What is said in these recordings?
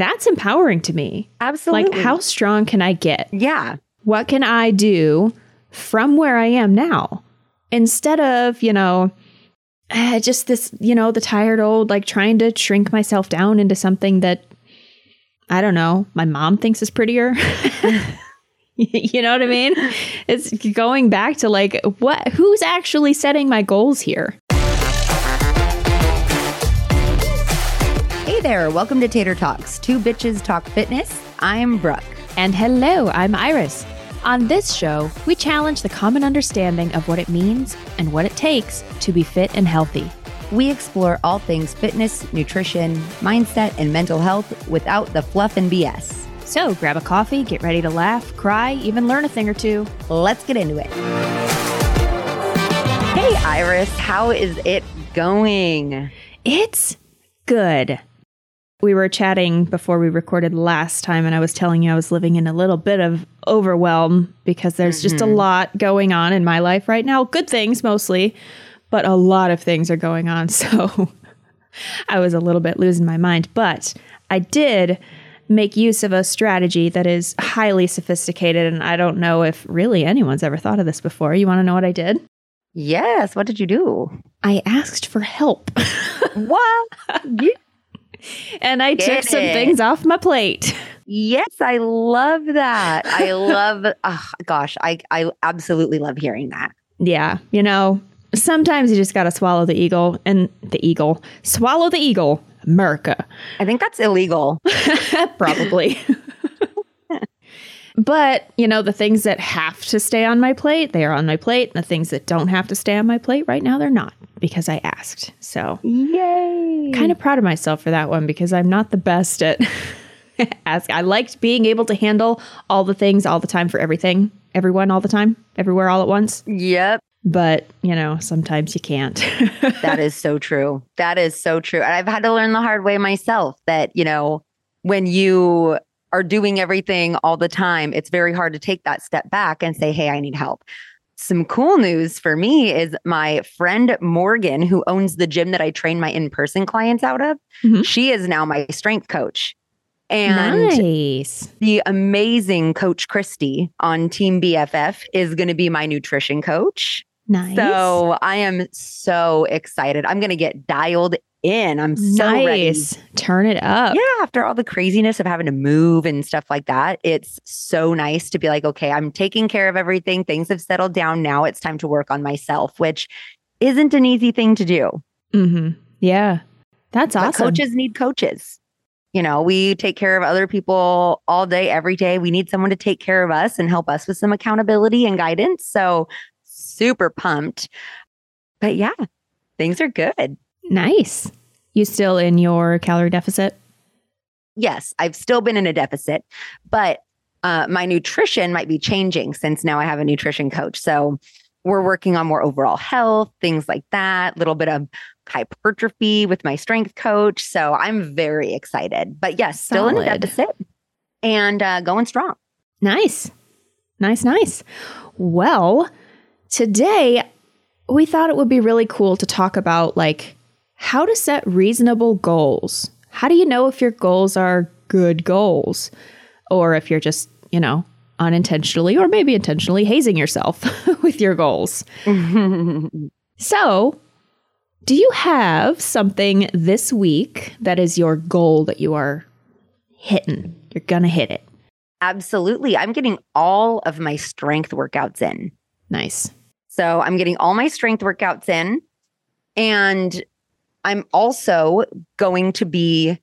that's empowering to me. Absolutely. Like, how strong can I get? Yeah. What can I do from where I am now? Instead of, you know, eh, just this, you know, the tired old, like trying to shrink myself down into something that I don't know, my mom thinks is prettier. you know what I mean? It's going back to like, what, who's actually setting my goals here? Hey there. Welcome to Tater Talks. Two bitches talk fitness. I'm Brooke. And hello, I'm Iris. On this show, we challenge the common understanding of what it means and what it takes to be fit and healthy. We explore all things fitness, nutrition, mindset, and mental health without the fluff and BS. So grab a coffee, get ready to laugh, cry, even learn a thing or two. Let's get into it. Hey, Iris, how is it going? It's good. We were chatting before we recorded last time, and I was telling you I was living in a little bit of overwhelm because there's just a mm-hmm. lot going on in my life right now. Good things mostly, but a lot of things are going on. So I was a little bit losing my mind. But I did make use of a strategy that is highly sophisticated, and I don't know if really anyone's ever thought of this before. You want to know what I did? Yes. What did you do? I asked for help. What? You- and I Get took some things off my plate. yes, I love that. I love, oh, gosh, I, I absolutely love hearing that. Yeah, you know, sometimes you just got to swallow the eagle and the eagle. Swallow the eagle, America. I think that's illegal. Probably. but, you know, the things that have to stay on my plate, they are on my plate. The things that don't have to stay on my plate right now, they're not because I asked. So, Yay. kind of proud of myself for that one because I'm not the best at ask. I liked being able to handle all the things all the time for everything, everyone all the time, everywhere all at once. Yep. But, you know, sometimes you can't. That is so true. That is so true. And I've had to learn the hard way myself that, you know, when you are doing everything all the time, it's very hard to take that step back and say, hey, I need help. Some cool news for me is my friend Morgan, who owns the gym that I train my in person clients out of, Mhm. she is now my strength coach. And nice. the amazing coach Christy on Team BFF is going to be my nutrition coach. Nice. So I am so excited. I'm going to get dialed in. I'm so ready. Turn it up. Yeah, after all the craziness of having to move and stuff like that, it's so nice to be like, okay, I'm taking care of everything. Things have settled down. Now it's time to work on myself, which isn't an easy thing to do. hmm Yeah. That's But awesome. coaches need coaches. You know, we take care of other people all day, every day. We need someone to take care of us and help us with some accountability and guidance. So, super pumped. But yeah, things are good. Nice. You still in your calorie deficit? Yes, I've still been in a deficit, but uh, my nutrition might be changing since now I have a nutrition coach. So, we're working on more overall health, things like that, little bit of hypertrophy with my strength coach. So I'm very excited. But yes, still in a deficit and uh, going strong. Nice. Nice, nice. Well, today we thought it would be really cool to talk about like how to set reasonable goals. How do you know if your goals are good goals or if you're just, you know, unintentionally or maybe intentionally hazing yourself with your goals? So, do you have something this week that is your goal that you are hitting? You're going to hit it. Absolutely. I'm getting all of my strength workouts in. Nice. So I'm getting all my strength workouts in. And I'm also going to be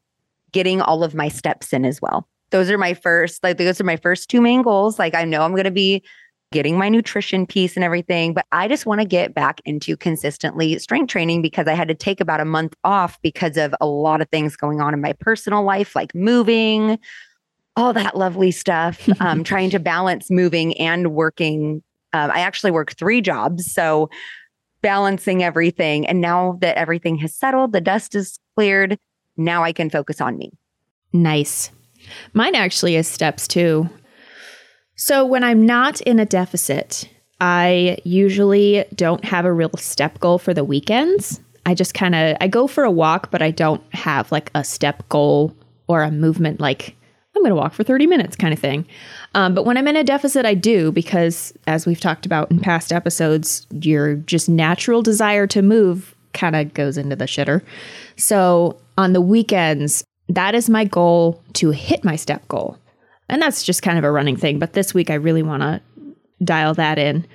getting all of my steps in as well. Those are my first, like, those are my first two main goals. Like, I know I'm going to be getting my nutrition piece and everything, but I just want to get back into consistently strength training because I had to take about a month off because of a lot of things going on in my personal life, like moving, all that lovely stuff. um, trying to balance moving and working. Um, I actually work three jobs. So balancing everything. And now that everything has settled, the dust is cleared, now I can focus on me. Nice. Mine actually is steps too. So when I'm not in a deficit, I usually don't have a real step goal for the weekends. I just kind of I go for a walk, but I don't have like a step goal or a movement like I'm going to walk for 30 minutes kind of thing. Um, but when I'm in a deficit, I do because, as we've talked about in past episodes, your just natural desire to move kind of goes into the shitter. So on the weekends, that is my goal to hit my step goal. And that's just kind of a running thing. But this week, I really want to dial that in.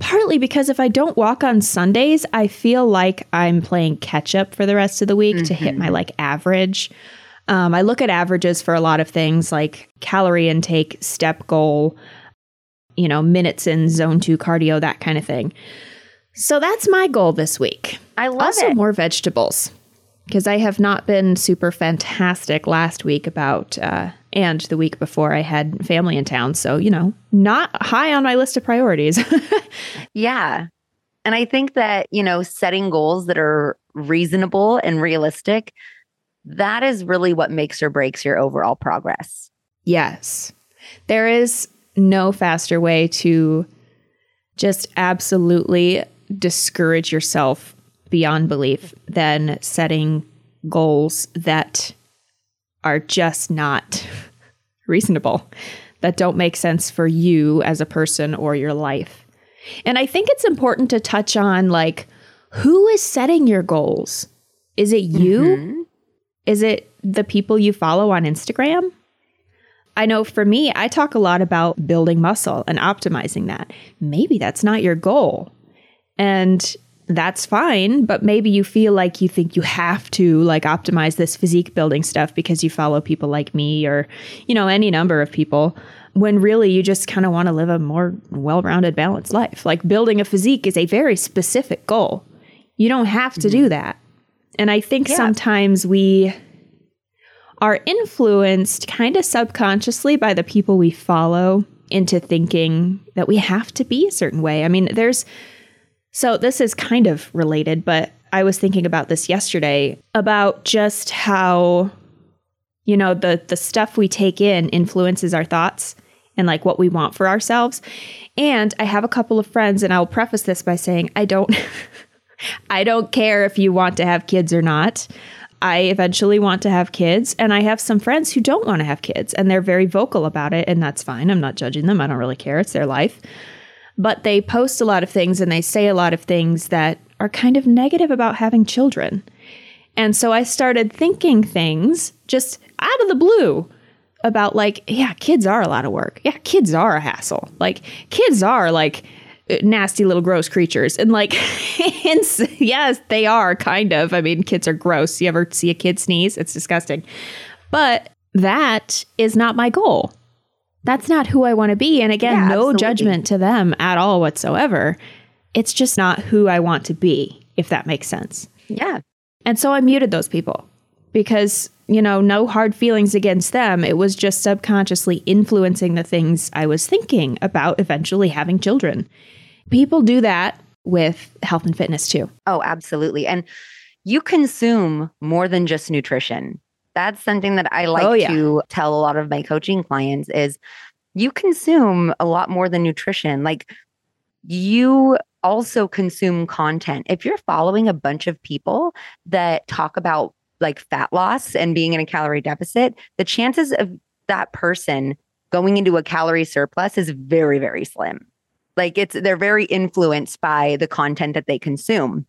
Partly because if I don't walk on Sundays, I feel like I'm playing catch up for the rest of the week mm-hmm. to hit my like average. Um, I look at averages for a lot of things like calorie intake, step goal, you know, minutes in zone two cardio, that kind of thing. So that's my goal this week. I love also, it. more vegetables because I have not been super fantastic last week about, uh, and the week before I had family in town. So, you know, not high on my list of priorities. yeah. And I think that, you know, setting goals that are reasonable and realistic, that is really what makes or breaks your overall progress. Yes. There is no faster way to just absolutely discourage yourself beyond belief than setting goals that are just not reasonable, that don't make sense for you as a person or your life. And I think it's important to touch on like, who is setting your goals? Is it you? Mm-hmm. Is it the people you follow on Instagram? I know for me, I talk a lot about building muscle and optimizing that. Maybe that's not your goal. And that's fine, but maybe you feel like you think you have to like optimize this physique building stuff because you follow people like me or, you know, any number of people when really you just kind of want to live a more well-rounded balanced life. Like building a physique is a very specific goal. You don't have to mm-hmm. do that. And I think yeah. sometimes we are influenced kind of subconsciously by the people we follow into thinking that we have to be a certain way. I mean, there's so this is kind of related, but I was thinking about this yesterday about just how you know the the stuff we take in influences our thoughts and like what we want for ourselves. And I have a couple of friends and I'll preface this by saying I don't I don't care if you want to have kids or not. I eventually want to have kids, and I have some friends who don't want to have kids, and they're very vocal about it, and that's fine. I'm not judging them. I don't really care. It's their life. But they post a lot of things and they say a lot of things that are kind of negative about having children. And so I started thinking things just out of the blue about like, yeah, kids are a lot of work. Yeah, kids are a hassle. Like, kids are like, nasty little gross creatures. And like, yes, they are kind of. I mean, kids are gross. You ever see a kid sneeze? It's disgusting. But that is not my goal. That's not who I want to be. And again, yeah, no absolutely. judgment to them at all whatsoever. It's just not who I want to be, if that makes sense. Yeah. And so I muted those people because, you know, no hard feelings against them. It was just subconsciously influencing the things I was thinking about eventually having children. People do that with health and fitness too. Oh, absolutely. And you consume more than just nutrition. That's something that I oh, like oh, yeah. to tell a lot of my coaching clients is you consume a lot more than nutrition. Like you also consume content. If you're following a bunch of people that talk about like fat loss and being in a calorie deficit, the chances of that person going into a calorie surplus is very, very slim. Like it's they're very influenced by the content that they consume.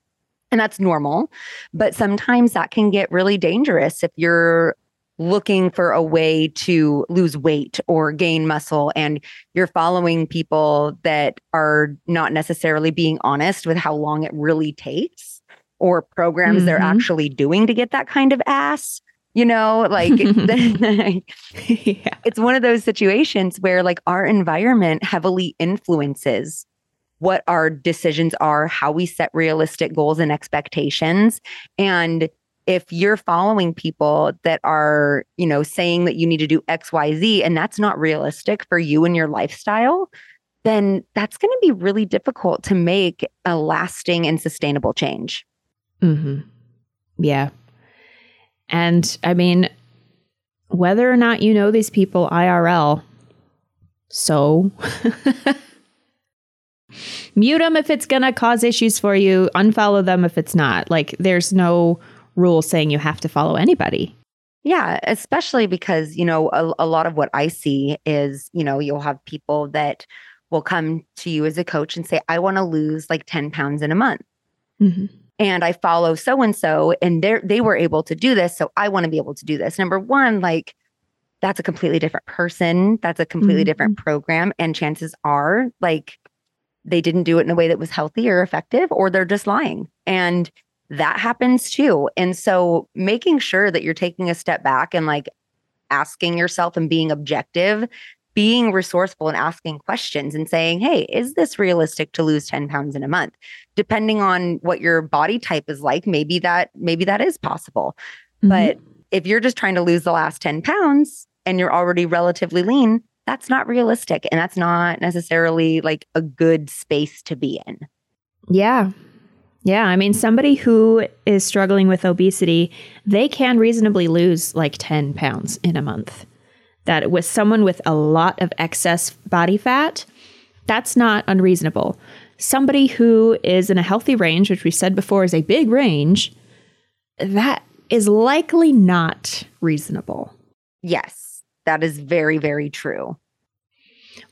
And that's normal. But sometimes that can get really dangerous if you're looking for a way to lose weight or gain muscle and you're following people that are not necessarily being honest with how long it really takes or programs mm-hmm. they're actually doing to get that kind of ass you know like yeah. it's one of those situations where like our environment heavily influences what our decisions are how we set realistic goals and expectations and if you're following people that are you know saying that you need to do xyz and that's not realistic for you and your lifestyle then that's going to be really difficult to make a lasting and sustainable change mm-hmm. yeah and I mean, whether or not you know these people IRL, so mute them if it's going to cause issues for you, unfollow them if it's not. Like, there's no rule saying you have to follow anybody. Yeah, especially because, you know, a, a lot of what I see is, you know, you'll have people that will come to you as a coach and say, I want to lose like 10 pounds in a month. Mm-hmm. And I follow so and so, and they they were able to do this. So I want to be able to do this. Number one, like that's a completely different person. That's a completely Mhm. different program. And chances are, like, they didn't do it in a way that was healthy or effective, or they're just lying. And that happens too. And so making sure that you're taking a step back and like asking yourself and being objective, being resourceful and asking questions and saying, hey, is this realistic to lose 10 pounds in a month? Depending on what your body type is like, maybe that, maybe that is possible. Mm-hmm. But if you're just trying to lose the last 10 pounds and you're already relatively lean, that's not realistic. And that's not necessarily like a good space to be in. Yeah. Yeah. I mean, somebody who is struggling with obesity, they can reasonably lose like 10 pounds in a month. That with someone with a lot of excess body fat, that's not unreasonable. Somebody who is in a healthy range, which we said before is a big range, that is likely not reasonable. Yes, that is very, very true.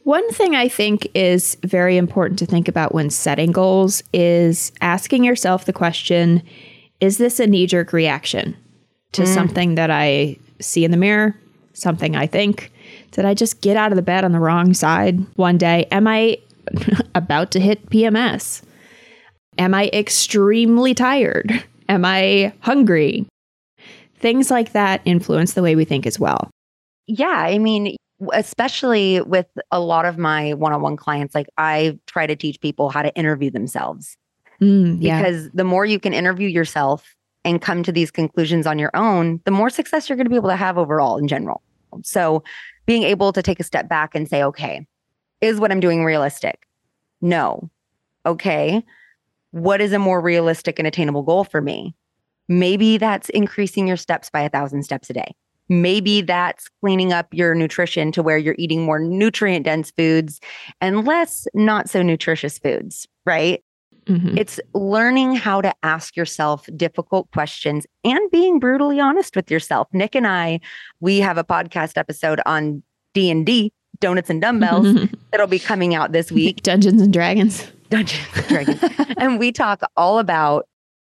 One thing I think is very important to think about when setting goals is asking yourself the question Is this a knee jerk reaction to mm. something that I see in the mirror, something I think? Did I just get out of the bed on the wrong side one day? Am I about to hit PMS? Am I extremely tired? Am I hungry? Things like that influence the way we think as well. Yeah. I mean, especially with a lot of my one on one clients, like I try to teach people how to interview themselves Mm, yeah. because the more you can interview yourself and come to these conclusions on your own, the more success you're going to be able to have overall in general. So, being able to take a step back and say, okay, is what I'm doing realistic? No. Okay. What is a more realistic and attainable goal for me? Maybe that's increasing your steps by a thousand steps a day. Maybe that's cleaning up your nutrition to where you're eating more nutrient dense foods and less not so nutritious foods, right? Mhm. It's learning how to ask yourself difficult questions and being brutally honest with yourself. Nick and I, we have a podcast episode on D&D, Donuts and Dumbbells, that'll be coming out this week. Dungeons and Dragons. Dungeons and Dragons. and we talk all about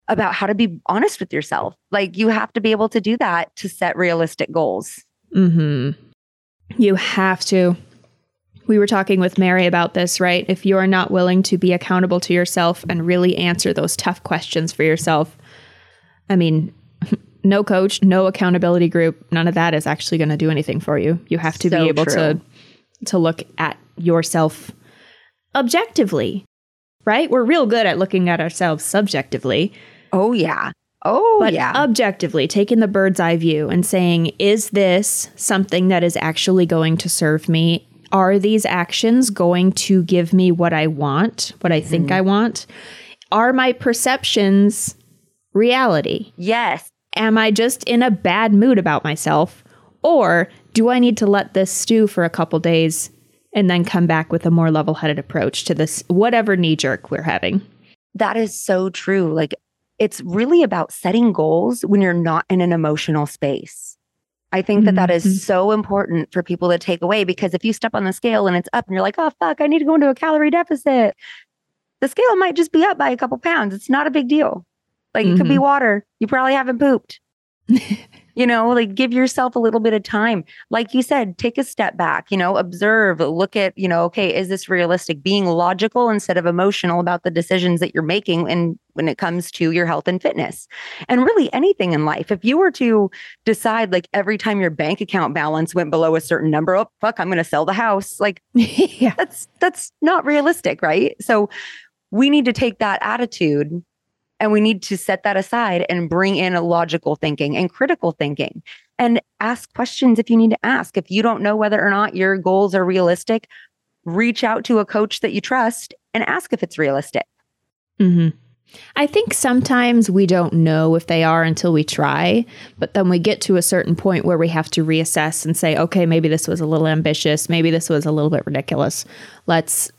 about how to be honest with yourself. Like you have to be able to do that to set realistic goals. hmm You have to. We were talking with Mary about this, right? If you are not willing to be accountable to yourself and really answer those tough questions for yourself, I mean, no coach, no accountability group, none of that is actually going to do anything for you. You have to So be able to to look at yourself objectively. Right? We're real good at looking at ourselves subjectively. Oh yeah. Oh but yeah. objectively taking the bird's eye view and saying is this something that is actually going to serve me are these actions going to give me what i want what i think i want are my perceptions reality yes. am i just in a bad mood about myself or do i need to let this stew for a couple days and then come back with a more level-headed approach to this whatever knee jerk we're having That is so true. Like it's really about setting goals when you're not in an emotional space. I think that that Mhm. is so important for people to take away because if you step on the scale and it's up and you're like, oh, fuck, I need to go into a calorie deficit, the scale might just be up by a couple pounds. It's not a big deal. Like it could be water. You probably haven't pooped. you know, like give yourself a little bit of time. Like you said, take a step back, you know, observe, look at, you know, okay, is this realistic? Being logical instead of emotional about the decisions that you're making and when it comes to your health and fitness. And really anything in life. If you were to decide like every time your bank account balance went below a certain number, oh fuck, I'm going to sell the house. Like yeah that's that's not realistic, right? So we need to take that attitude and we need to set that aside and bring in a logical thinking and critical thinking and ask questions if you need to ask. If you don't know whether or not your goals are realistic, reach out to a coach that you trust and ask if it's realistic. hmm I think sometimes we don't know if they are until we try, but then we get to a certain point where we have to reassess and say, okay, maybe this was a little ambitious. Maybe this was a little bit ridiculous. Let's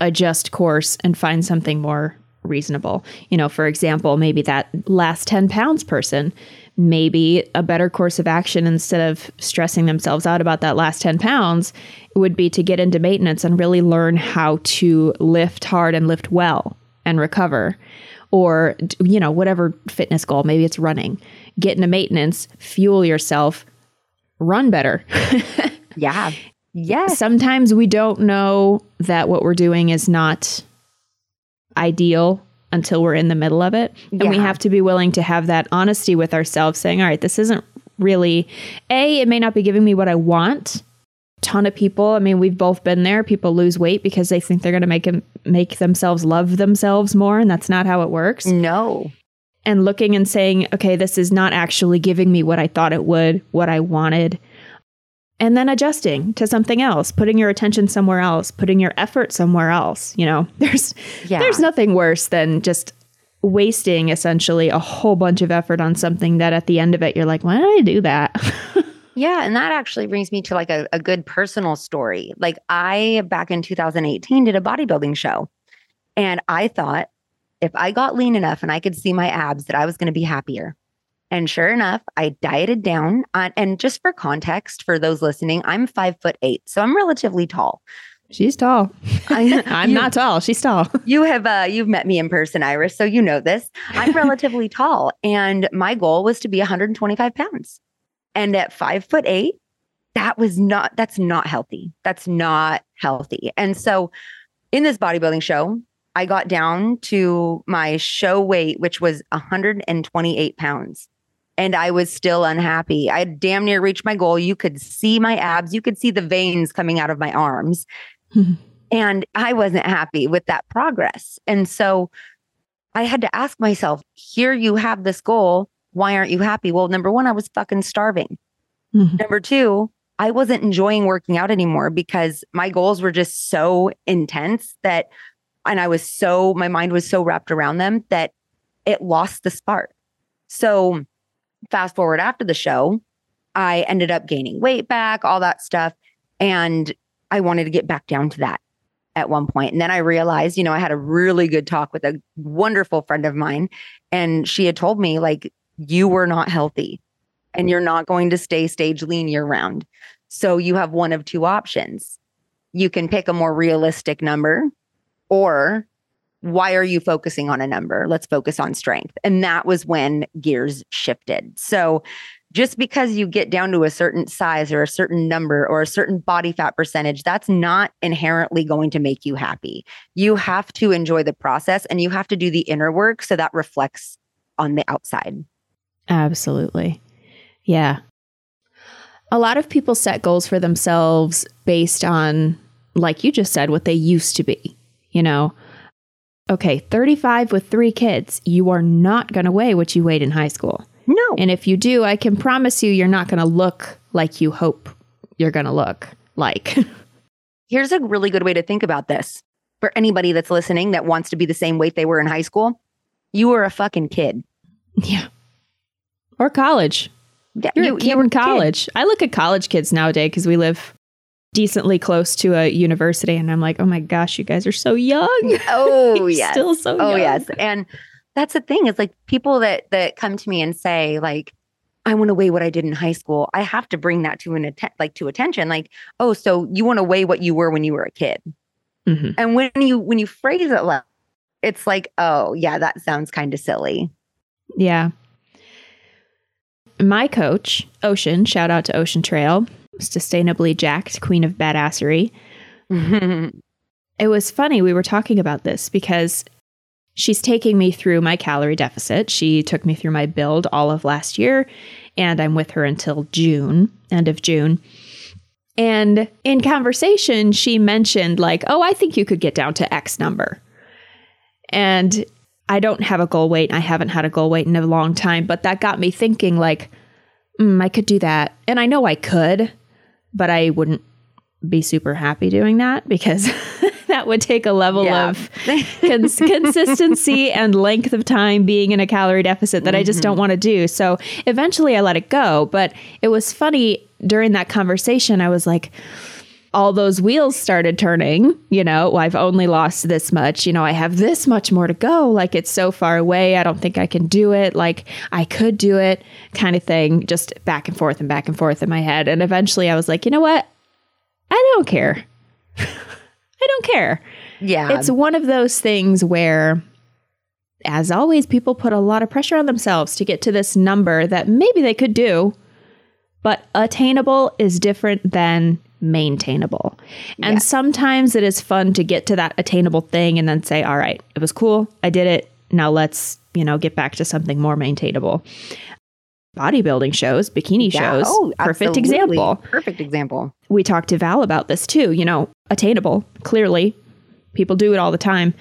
adjust course and find something more reasonable. You know, for example, maybe that last 10 pounds person, maybe a better course of action instead of stressing themselves out about that last 10 pounds would be to get into maintenance and really learn how to lift hard and lift well and recover or you know whatever fitness goal maybe it's running get into maintenance fuel yourself run better yeah Yeah. sometimes we don't know that what we're doing is not ideal until we're in the middle of it. And we have to be willing to have that honesty with ourselves saying, all right, this isn't really, A, it may not be giving me what I want. Ton of people, I mean, we've both been there. People lose weight because they think they're going to make them make themselves love themselves more, and that's not how it works. no And looking and saying, okay, this is not actually giving me what I thought it would, what I wanted. And then adjusting to something else, putting your attention somewhere else, putting your effort somewhere else. You know, there's Yeah. there's nothing worse than just wasting essentially a whole bunch of effort on something that at the end of it you're like, why did I do that? Yeah, and that actually brings me to like a, a good personal story. Like I back in 2018 did a bodybuilding show. And I thought if I got lean enough and I could see my abs that I was going to be happier. And sure enough, I dieted down. On, and just for context, for those listening, I'm five foot eight, so I'm relatively tall. She's tall. I, I'm you- not tall. She's tall. You have uh, you've met me in person, Iris, so you know this. I'm relatively tall, and my goal was to be 125 pounds. And at five foot eight, that was not that's not healthy. That's not healthy. And so, in this bodybuilding show, I got down to my show weight, which was 128 pounds. And I was still unhappy. I damn near reached my goal. You could see my abs, you could see the veins coming out of my arms. And I wasn't happy with that progress. And so I had to ask myself, here you have this goal. Why aren't you happy? Well, number one, I was fucking starving. Mhm. Number two, I wasn't enjoying working out anymore because my goals were just so intense that, and I was so, my mind was so wrapped around them that it lost the spark. So, fast forward after the show, I ended up gaining weight back, all that stuff. And I wanted to get back down to that at one point. And then I realized, you know, I had a really good talk with a wonderful friend of mine. And she had told me, like, you were not healthy and you're not going to stay stage lean year round. So you have one of two options. You can pick a more realistic number, or why are you focusing on a number? Let's focus on strength. And that was when gears shifted. So just because you get down to a certain size or a certain number or a certain body fat percentage, that's not inherently going to make you happy. You have to enjoy the process and you have to do the inner work so that reflects on the outside. Absolutely. Yeah. A lot of people set goals for themselves based on, like you just said, what they used to be. You know, okay, 35 with three kids, you are not going to weigh what you weighed in high school. No. And if you do, I can promise you, you're not going to look like you hope you're going to look like. Here's a really good way to think about this for anybody that's listening that wants to be the same weight they were in high school. You were a fucking kid. yeah. Or college. Yeah, You're you, you were in college. I look at college kids nowadays because we live decently close to a university, and I'm like, oh my gosh, you guys are so young. Oh yes. still so oh young. yes. And that's the thing is like people that that come to me and say like I want to weigh what I did in high school. I have to bring that to an atten- like to attention. Like, oh, so you want to weigh what you were when you were a kid. Mhm. And when you when you phrase it like it's like, oh yeah, that sounds kind of silly. Yeah. My coach, Ocean, shout out to Ocean Trail, sustainably jacked, queen of badassery. It was funny. We were talking about this because she's taking me through my calorie deficit. She took me through my build all of last year, and I'm with her until June, end of June. And in conversation, she mentioned, like, oh, I think you could get down to X number. And I don't have a goal weight. I haven't had a goal weight in a long time, but that got me thinking, like, mm, I could do that. And I know I could, but I wouldn't be super happy doing that because that would take a level Yeah. of cons- consistency and length of time being in a calorie deficit that I just mm-hmm. don't want to do. So eventually I let it go. But it was funny during that conversation. I was like, all those wheels started turning, you know, well, I've only lost this much, you know, I have this much more to go. Like it's so far away. I don't think I can do it. Like I could do it kind of thing, just back and forth and back and forth in my head. And eventually I was like, you know what? I don't care. I don't care. Yeah. It's one of those things where, as always, people put a lot of pressure on themselves to get to this number that maybe they could do, but attainable is different than maintainable. And Yes. sometimes it is fun to get to that attainable thing and then say, all right, it was cool. I did it. Now let's, you know, get back to something more maintainable. Bodybuilding shows, bikini Yeah. shows, Oh, perfect absolutely. example Perfect example. we talked to Val about this too. You know, attainable, clearly. People do it all the time.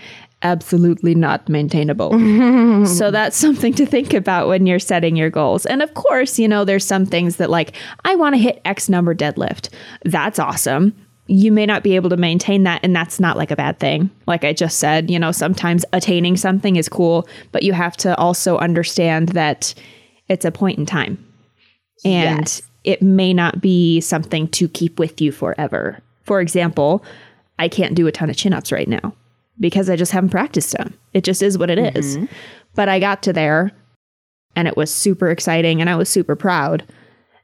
Absolutely not maintainable. so that's something to think about when you're setting your goals. And of course, you know, there's some things that like, I want to hit X number deadlift. That's awesome. You may not be able to maintain that, and that's not like a bad thing. Like I just said, you know, sometimes attaining something is cool, but you have to also understand that it's a point in time and Yes. it may not be something to keep with you forever. For example, I can't do a ton of chin ups right now because I just haven't practiced them. It just is what it is. Mm-hmm. But I got to there and it was super exciting and I was super proud.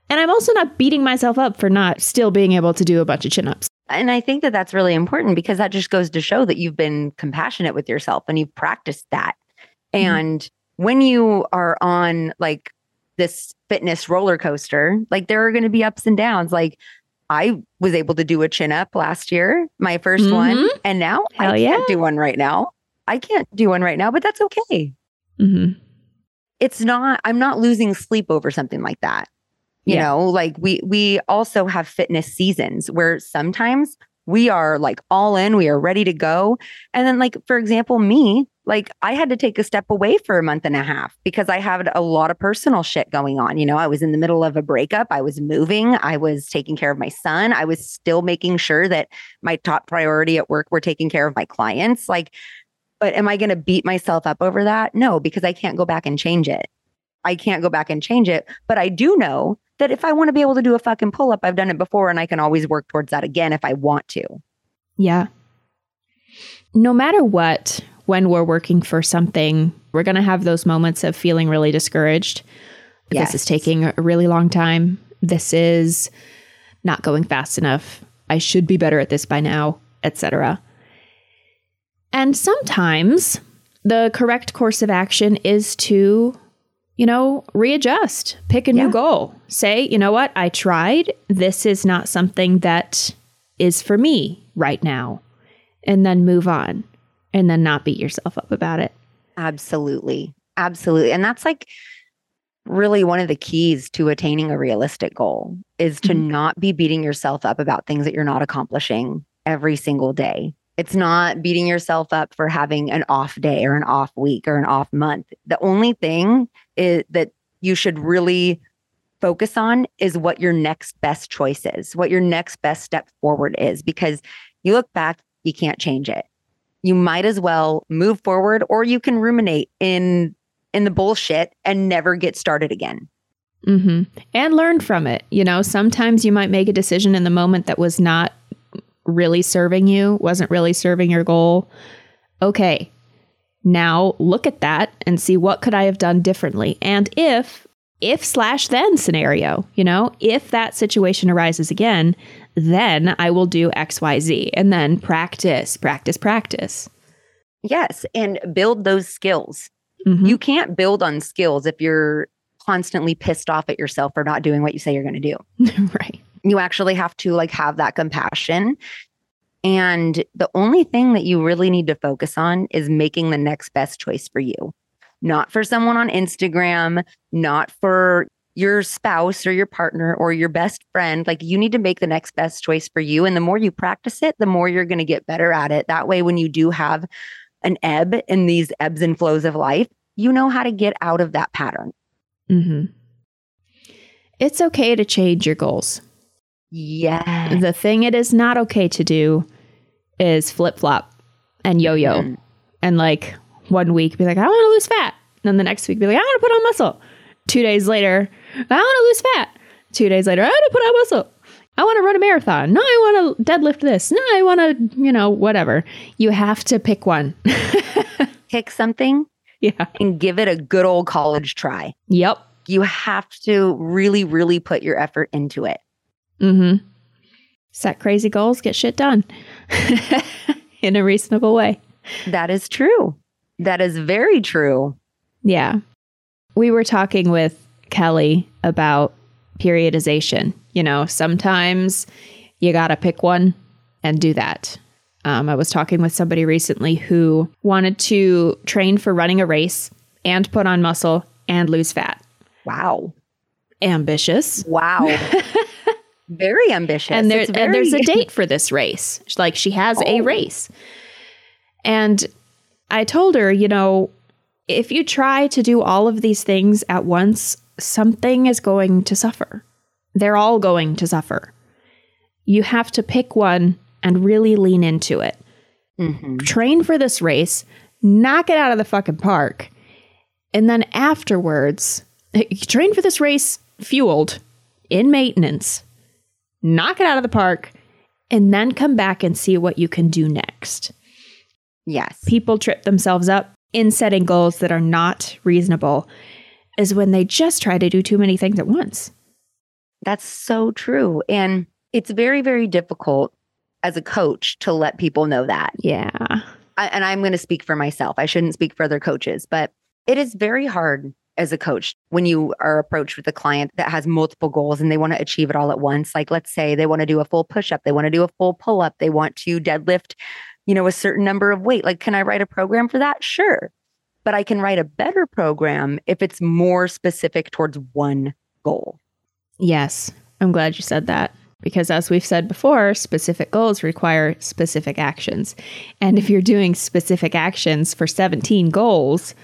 And I'm also not beating myself up for not still being able to do a bunch of chin ups. And I think that that's really important because that just goes to show that you've been compassionate with yourself and you've practiced that. Mm-hmm. And when you are on like this fitness roller coaster, like there are going to be ups and downs. Like I was able to do a chin up last year, my 1st one, Mhm. and now Hell I can't do one right now. I can't do one right now, but that's okay. hmm It's not I'm not losing sleep over something like that. You Yeah. know, like we we also have fitness seasons where sometimes we are like all in, we are ready to go. And then like for example, me, like I had to take a step away for a month and a half because I had a lot of personal shit going on. You know, I was in the middle of a breakup, I was moving, I was taking care of my son, I was still making sure that my top priority at work were taking care of my clients. Like but am I going to beat myself up over that? No, because I can't go back and change it. I can't go back and change it. But I do know that if I want to be able to do a fucking pull up, I've done it before and I can always work towards that again if I want to. Yeah. No matter what, when we're working for something, we're going to have those moments of feeling really discouraged. Yes. This is taking a really long time. This is not going fast enough. I should be better at this by now, etc. And sometimes the correct course of action is to, you know, readjust, pick a new goal. Say, you know what, I tried. This is not something that is for me right now. And then move on and then not beat yourself up about it. Absolutely. Absolutely. And that's like really one of the keys to attaining a realistic goal is to Mhm. not be beating yourself up about things that you're not accomplishing every single day. It's not beating yourself up for having an off day or an off week or an off month. The only thing is that you should really focus on is what your next best choice is, what your next best step forward is because you look back, you can't change it you might as well move forward or you can ruminate in in the bullshit and never get started again hmm And learn from it. You know, sometimes you might make a decision in the moment that was not really serving you, wasn't really serving your goal. Okay. Now look at that and see what could I have done differently. And if if slash then scenario, you know, if that situation arises again, then I will do XYZ and then practice, practice, practice. yes and build those skills Mhm. you can't build on skills if you're constantly pissed off at yourself for not doing what you say you're going to do right. you actually have to like have that compassion and the only thing that you really need to focus on is making the next best choice for you not for someone on instagram not for your spouse or your partner or your best friend like you need to make the next best choice for you and the more you practice it the more you're going to get better at it that way when you do have an ebb in these ebbs and flows of life you know how to get out of that pattern hmm It's okay to change your goals. yeah The thing it is not okay to do is flip flop and yo yo. Mhm. And like one week be like, I want to lose fat. And then the next week be like, I want to put on muscle. Two days later, I want to lose fat. Two days later, I want to put on muscle. I want to run a marathon. No, I want to deadlift this. No, I want to, you know, whatever. You have to pick one. Pick something yeah. and give it a good old college try. Yep. You have to really, really put your effort into it. Mm-hmm. Set crazy goals, get shit done in a reasonable way. That is true. That is very true. Yeah. We were talking with Kelly about periodization. You know, sometimes you got to pick one and do that. Um, I was talking with somebody recently who wanted to train for running a race and put on muscle and lose fat. Wow. Ambitious. Wow. very ambitious. And, there, It's and there's a date for this race. Like she has a Oh. race. And I told her, you know, if you try to do all of these things at once, something is going to suffer. They're all going to suffer. You have to pick one and really lean into it. Mhm. Train for this race, knock it out of the fucking park. And then afterwards, train for this race fueled in maintenance, knock it out of the park, and then come back and see what you can do next. Yes. People trip themselves up in setting goals that are not reasonable, is when they just try to do too many things at once. That's so true. And it's very, very difficult as a coach to let people know that. Yeah. I, and I'm going to speak for myself. I shouldn't speak for other coaches, but it is very hard as a coach when you are approached with a client that has multiple goals and they want to achieve it all at once. Like, let's say they want to do a full push up, they want to do a full pull up, they want to deadlift, you know, a certain number of weight. Like, can I write a program for that? Sure. But I can write a better program if it's more specific towards one goal. Yes, I'm glad you said that because, as we've said before, specific goals require specific actions. And if you're doing specific actions for 17 goals,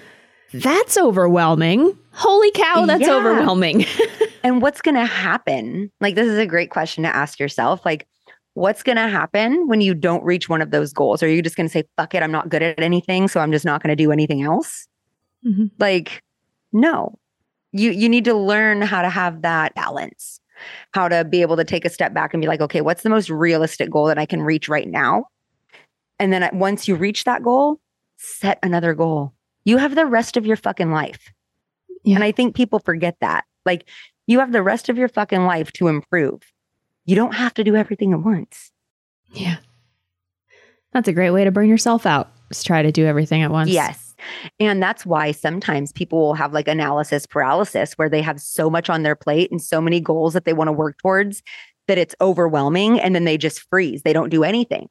that's overwhelming. Holy cow, that's Yeah. overwhelming. And what's going to happen? Like, this is a great question to ask yourself. Like, what's going to happen when you don't reach one of those goals? Are you just going to say, fuck it, I'm not good at anything, so I'm just not going to do anything else? Mhm. Like, no. You you need to learn how to have that balance. How to be able to take a step back and be like, okay, what's the most realistic goal that I can reach right now? And then once you reach that goal, set another goal. You have the rest of your fucking life. Yeah. And I think people forget that. Like, you have the rest of your fucking life to improve. You don't have to do everything at once. Yeah. That's a great way to burn yourself out. Just try to do everything at once. Yes. And that's why sometimes people will have like analysis paralysis where they have so much on their plate and so many goals that they want to work towards that it's overwhelming and then they just freeze. They don't do anything.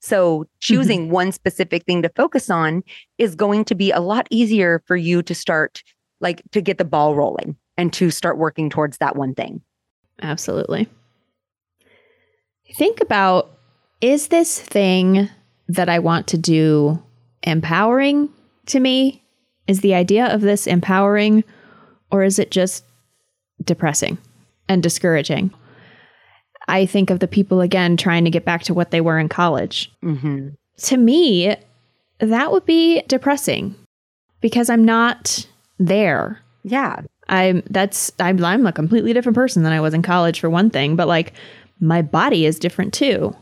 So mm-hmm. choosing one specific thing to focus on is going to be a lot easier for you to start like to get the ball rolling and to start working towards that one thing. Absolutely. Think about is this thing that I want to do empowering to me? Is the idea of this empowering or is it just depressing and discouraging? I think of the people again trying to get back to what they were in college. Mm-hmm. To me, that would be depressing because I'm not there. Yeah. I'm that's I'm I'm a completely different person than I was in college for one thing, but like my body is different too.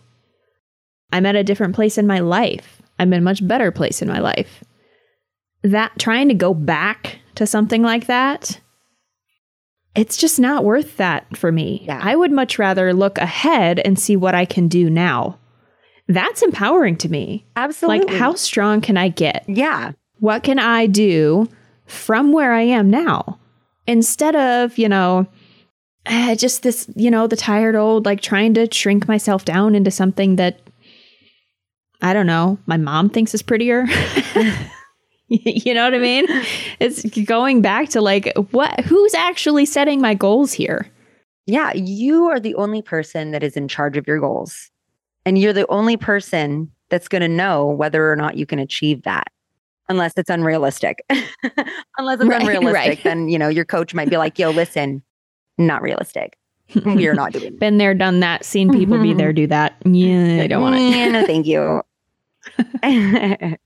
I'm at a different place in my life. I'm in a much better place in my life. That trying to go back to something like that, it's just not worth that for me. Yeah. I would much rather look ahead and see what I can do now. That's empowering to me. Absolutely. Like how strong can I get? Yeah. what can I do from where I am now? Instead of, you know, eh, just this, you know, the tired old, like trying to shrink myself down into something that I don't know, my mom thinks is prettier. you know what I mean? It's going back to like, what, who's actually setting my goals here? Yeah. You are the only person that is in charge of your goals. And you're the only person that's going to know whether or not you can achieve that. Unless it's unrealistic. Unless it's Right, unrealistic, right. then you know your coach might be like, "Yo, listen, not realistic. We are not doing. Been there, done that, seen people be there, mm-hmm. do that. Yeah, I don't want it. Yeah, no, thank you.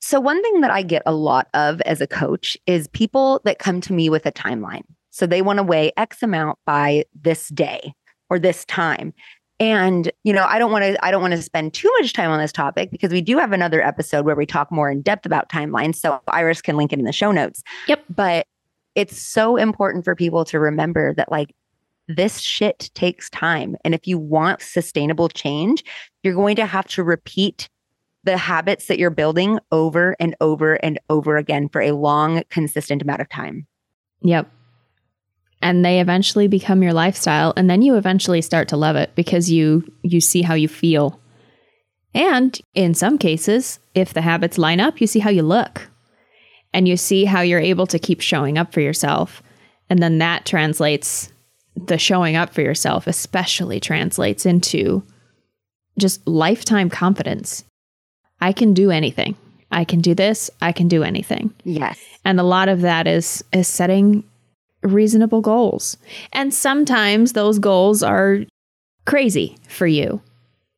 so, one thing that I get a lot of as a coach is people that come to me with a timeline. So, they want to weigh X amount by this day, or this time. And, you know, I don't want to I don't want to spend too much time on this topic because we do have another episode where we talk more in depth about timelines. So Iris can link it in the show notes. Yep. But it's so important for people to remember that like this shit takes time. And if you want sustainable change, you're going to have to repeat the habits that you're building over and over and over again for a long, consistent amount of time. Yep. And they eventually become your lifestyle and then you eventually start to love it because you you see how you feel. And in some cases, if the habits line up, you see how you look. And you see how you're able to keep showing up for yourself. And then that translates the showing up for yourself especially translates into just lifetime confidence. I can do anything. I can do this. I can do anything. Yes. And a lot of that is is setting reasonable goals. And sometimes those goals are crazy for you.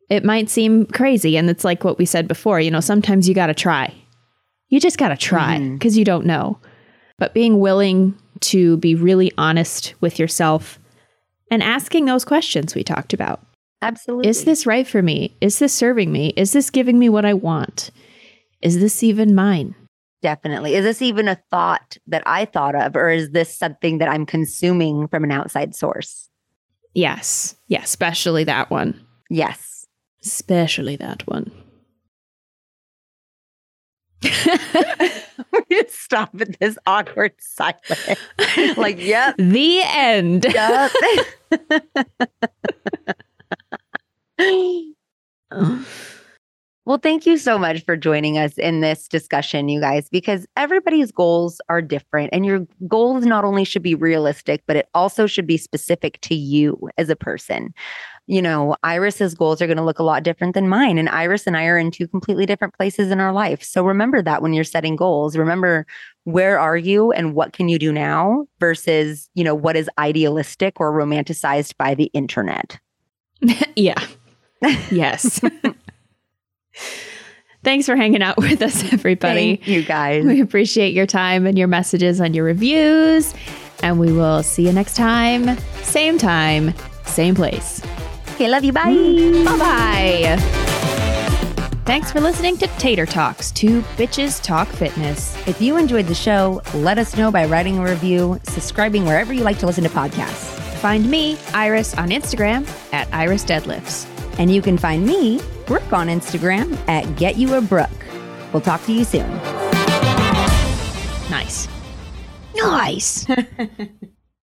It might seem crazy and it's like what we said before, you know, sometimes you got to try. You just got to try because mm-hmm. you don't know. But being willing to be really honest with yourself and asking those questions we talked about. Absolutely. Is this right for me? Is this serving me? Is this giving me what I want? Is this even mine? Definitely. Is this even a thought that I thought of, or is this something that I'm consuming from an outside source? Yes. Yeah, especially that one. Yes. Especially that one. We just stop at this awkward silence. like, yep. The end. Yep. Oh. Well, thank you so much for joining us in this discussion, you guys, because everybody's goals are different. And your goals not only should be realistic, but it also should be specific to you as a person you know, Iris's goals are going to look a lot different than mine. And Iris and I are in two completely different places in our life. So remember that when you're setting goals, remember where are you and what can you do now versus, you know, what is idealistic or romanticized by the internet. yeah. Yes. Thanks for hanging out with us, everybody. Thank you guys. We appreciate your time and your messages and your reviews. And we will see you next time, same time, same place. Okay, love you. Bye. Mm, bye bye. Thanks for listening to Tater Talks, two bitches talk fitness. If you enjoyed the show, let us know by writing a review, subscribing wherever you like to listen to podcasts. Find me, Iris, on Instagram at Iris Deadlifts. And you can find me, Brooke, on Instagram at Get You a Brooke. We'll talk to you soon. Nice. Nice.